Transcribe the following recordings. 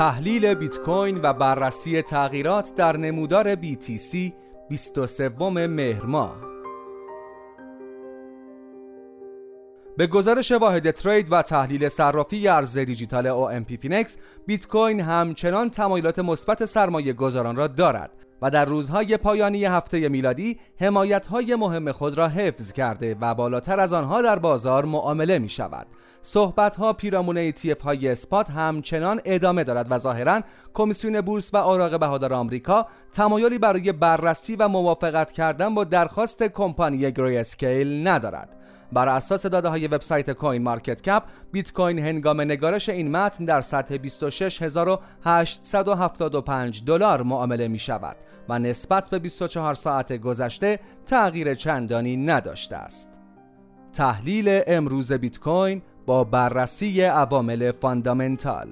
تحلیل بیت کوین و بررسی تغییرات در نمودار BTC 23 مهر ماه. به گزارش واحد trade و تحلیل صرافی ارز دیجیتال OMPFinex بیت کوین همچنان تمایلات مثبت سرمایه گذاران را دارد و در روزهای پایانی هفته میلادی حمایتهای مهم خود را حفظ کرده و بالاتر از آنها در بازار معامله می شود صحبت ها پیرامون ETF های spot همچنان ادامه دارد و ظاهرا کمیسیون بورس و اوراق بهادار آمریکا تمایلی برای بررسی و موافقت کردن با درخواست کمپانی Grayscale ندارد بر اساس داده های وبسایت CoinMarketCap بیت کوین هنگام نگارش این متن در سطح 26875 دلار معامله می شود و نسبت به 24 ساعت گذشته تغییر چندانی نداشته است. تحلیل امروز بیت کوین با بررسی عوامل fundamental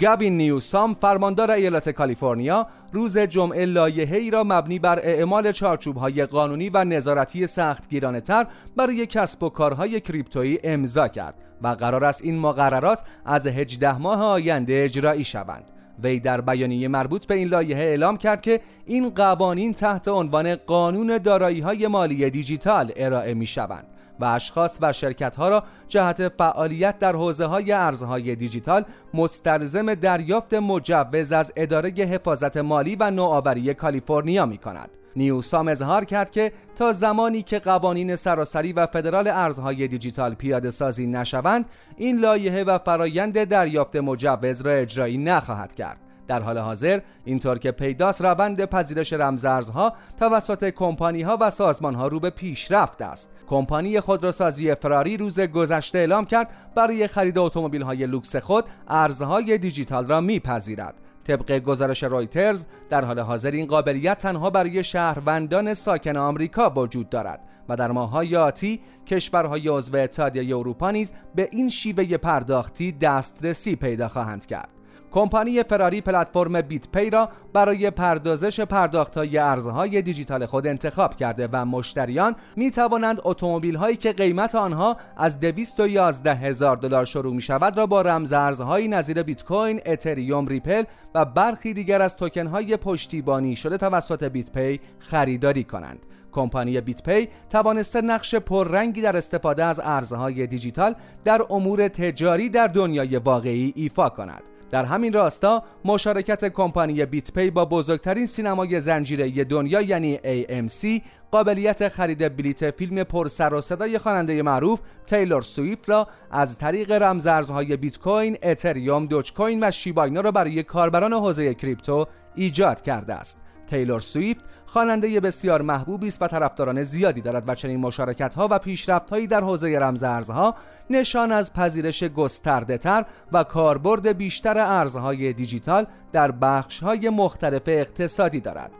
گاوین نیوسام فرماندار ایالت کالیفرنیا روز جمعه لایحه ای را مبنی بر اعمال های قانونی و نظارتی سخت تر برای کسب و کارهای crypto یی امضا کرد و قرار است این مقررات از 18 ماه آینده اجرایی شوند. وی در بیانیه مربوط به این لایحه اعلام کرد که این قوانین تحت عنوان قانون دارایی های مالی دیجیتال ارائه می شوند و اشخاص و شرکت ها را جهت فعالیت در حوزه های ارزهای دیجیتال مستلزم دریافت مجوز از اداره حفاظت مالی و نوآوری کالیفرنیا می کند. نیوسام اظهار کرد که تا زمانی که قوانین سراسری و فدرال ارزهای دیجیتال پیاده سازی نشوند این لایحه و فرایند دریافت مجوز را اجرایی نخواهد کرد در حال حاضر اینطور که پیداست روند پذیرش رمزارزها توسط کمپانی ها و سازمان ها رو به پیشرفت است. کمپانی خودروسازی فراری روز گذشته اعلام کرد برای خرید اتومبیل های لوکس خود ارزهای دیجیتال را میپذیرد. طبق گزارش رویترز در حال حاضر این قابلیت تنها برای شهروندان ساکن آمریکا وجود دارد و در ماههای آتی کشورهای عضو اتحادیه اروپا نیز به این شیوه پرداختی دسترسی پیدا خواهند کرد. کمپانی فراری پلتفرم بیت پی را برای پردازش پرداختهای ارزهای دیجیتال خود انتخاب کرده و مشتریان می توانند اتومبیل هایی که قیمت آنها از 211 هزار دلار شروع می شود را با رمز ارزهایی نظیر بیت کوین، اتریوم، ریپل و برخی دیگر از توکن های پشتیبانی شده توسط بیت پی خریداری کنند. کمپانی بیت پی توانسته نقش پررنگی در استفاده از ارزهای دیجیتال در امور تجاری در دنیای واقعی ایفا کند. در همین راستا مشارکت کمپانی بیت پی با بزرگترین سینمای زنجیره دنیا یعنی AMC قابلیت خرید بلیت فیلم پر سر و صدای خواننده معروف تیلور سویفت را از طریق رمزارزهای بیت کوین، اتریوم، دوج کوین و شیبا اینو را برای کاربران حوزه کریپتو ایجاد کرده است. تیلور سویفت خواننده بسیار محبوبی است و طرفداران زیادی دارد و چنین مشارکت ها و پیشرفت هایی در حوزه رمز ارزها نشان از پذیرش گسترده تر و کاربرد بیشتر ارزهای دیجیتال در بخش های مختلف اقتصادی دارد.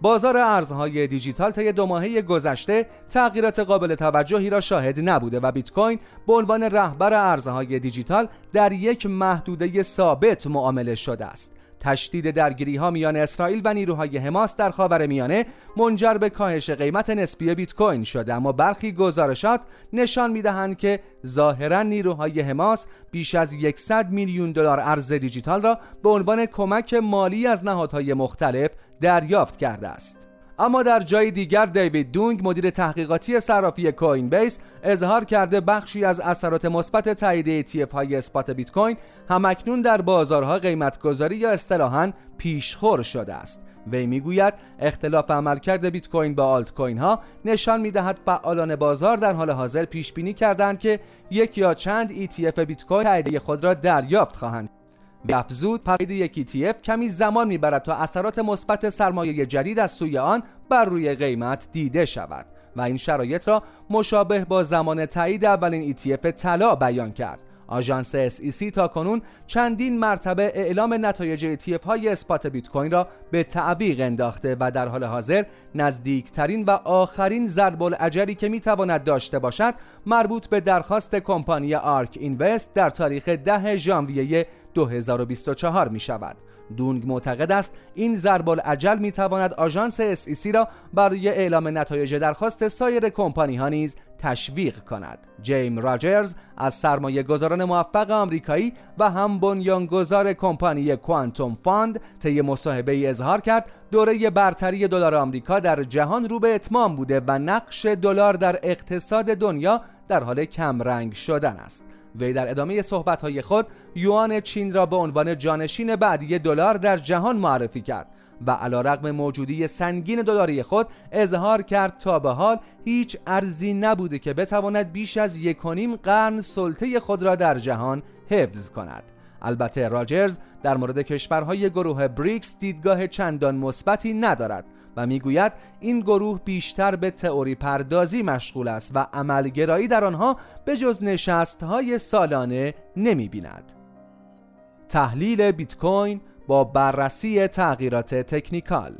بازار ارزهای دیجیتال طی دو ماهه گذشته تغییرات قابل توجهی را شاهد نبوده و بیت کوین به عنوان رهبر ارزهای دیجیتال در یک محدوده ثابت معامله شده است. تشدید درگیری ها میان اسرائیل و نیروهای حماس در خاور میانه منجر به کاهش قیمت نسبی بیت کوین شده. اما برخی گزارشات نشان می‌دهند که ظاهرا نیروهای حماس بیش از 100 میلیون دلار ارز دیجیتال را به عنوان کمک مالی از نهادهای مختلف دریافت کرده است. اما در جای دیگر دیوید دونگ مدیر تحقیقاتی صرافی کوین بیس اظهار کرده بخشی از اثرات مثبت تایید ETF های اسپات بیت کوین همکنون در بازارها قیمت گذاری یا اصطلاحاً پیشخور شده است. وی می‌گوید اختلاف عملکرد بیت کوین با آلت کوین ها نشان می‌دهد فعالان بازار در حال حاضر پیش بینی کردند که یک یا چند ETF بیت کوین تایید خود را دریافت خواهند افزود پس یک ETF کمی زمان می‌برد تا اثرات مثبت سرمایه جدید از سوی آن بر روی قیمت دیده شود و این شرایط را مشابه با زمان تایید اولین ETF طلا بیان کرد. آژانس SEC تا کنون چندین مرتبه اعلام نتایج ETF های spot بیت کوین را به تعویق انداخته و در حال حاضر نزدیکترین و آخرین ضرب الاجلی که می تواند داشته باشد مربوط به درخواست کمپانی آرک اینوست در تاریخ 10 ژانویه 2024 می شود. دونگ معتقد است این ضرب الاجل می تواند آژانس SEC را برای اعلام نتایج درخواست سایر کمپانی ها نیز تشویق کند. جیم راجرز از سرمایه گذاران موفق آمریکایی و هم بنیانگذار کمپانی کوانتوم فاند طی مصاحبه ای اظهار کرد دوره برتری دلار آمریکا در جهان رو به اتمام بوده و نقش دلار در اقتصاد دنیا در حال کمرنگ شدن است. وی در ادامه صحبت‌های خود یوان چین را به عنوان جانشین بعدی دلار در جهان معرفی کرد. و علیرغم موجودی سنگین دلاری خود اظهار کرد تا به حال هیچ ارزی نبوده که بتواند بیش از یکونیم قرن سلطه خود را در جهان حفظ کند البته راجرز در مورد کشورهای گروه بریکس دیدگاه چندان مثبتی ندارد و می‌گوید این گروه بیشتر به تئوری پردازی مشغول است و عملگرایی در آنها به جز نشستهای سالانه نمی بیند. تحلیل بیت کوین با بررسی تغییرات تکنیکال.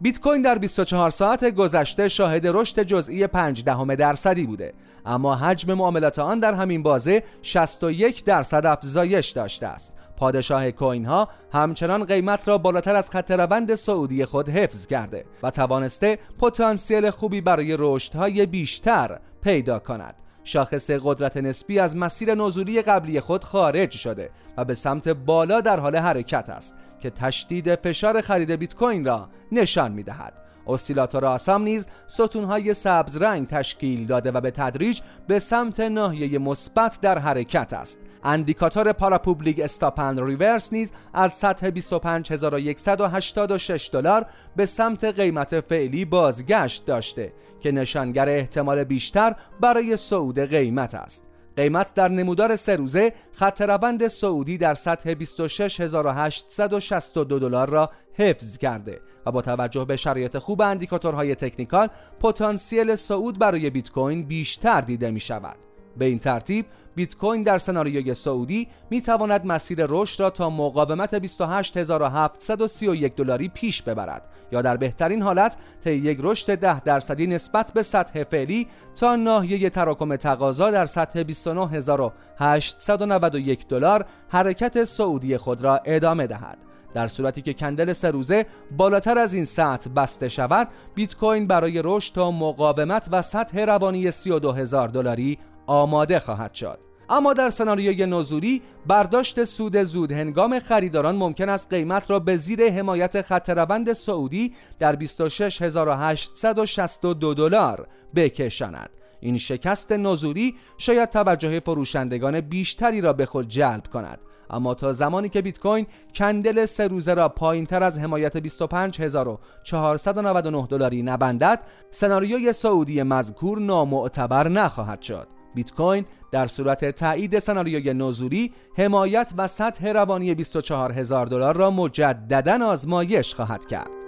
بیت کوین در 24 ساعت گذشته شاهد رشد جزئی 5 دهم درصدی بوده اما حجم معاملات آن در همین بازه 61 درصد افزایش داشته است. پادشاه کوین ها همچنان قیمت را بالاتر از خط روند سعودی خود حفظ کرده و توانسته پتانسیل خوبی برای رشدهای بیشتر پیدا کند. شاخص قدرت نسبی از مسیر نزولی قبلی خود خارج شده و به سمت بالا در حال حرکت است که تشدید فشار خرید بیت کوین را نشان می دهد. اسیلاتور آسام نیز ستونهای سبز رنگ تشکیل داده و به تدریج به سمت ناحیه مثبت در حرکت است اندیکاتور پاراپوبلیک استاپند ریورس نیز از سطح 25186 دلار به سمت قیمت فعلی بازگشت داشته که نشانگر احتمال بیشتر برای صعود قیمت است قیمت در نمودار سه روزه خط روند سعودی در سطح 26862 دلار را حفظ کرده و با توجه به شرایط خوب اندیکاتورهای تکنیکال پتانسیل صعود برای بیت کوین بیشتر دیده می شود. به این ترتیب بیت کوین در سناریوی سعودی می تواند مسیر رشد را تا مقاومت 28731 دلاری پیش ببرد یا در بهترین حالت طی یک رشد 10 درصدی نسبت به سطح فعلی تا ناحیه تراکم تقاضا در سطح 29891 دلار حرکت سعودی خود را ادامه دهد. در صورتی که کندل سه روزه بالاتر از این سطح بسته شود بیت کوین برای رشد تا مقاومت و سطح روانی 32000 دلاری آماده خواهد شد. اما در سناریوی نزولی برداشت سود زود هنگام خریداران ممکن است قیمت را به زیر حمایت خط روند سعودی در 26862 دلار بکشاند. این شکست نزولی شاید توجه فروشندگان بیشتری را به خود جلب کند. اما تا زمانی که بیت کوین کندل سه روزه را پایین تر از حمایت 25499 دلاری نبندد سناریوی سعودی مذکور نامعتبر نخواهد شد. بیت کوین در صورت تایید سناریوی نزولی حمایت و سطح روانی 24000 دلار را مجددا آزمایش خواهد کرد.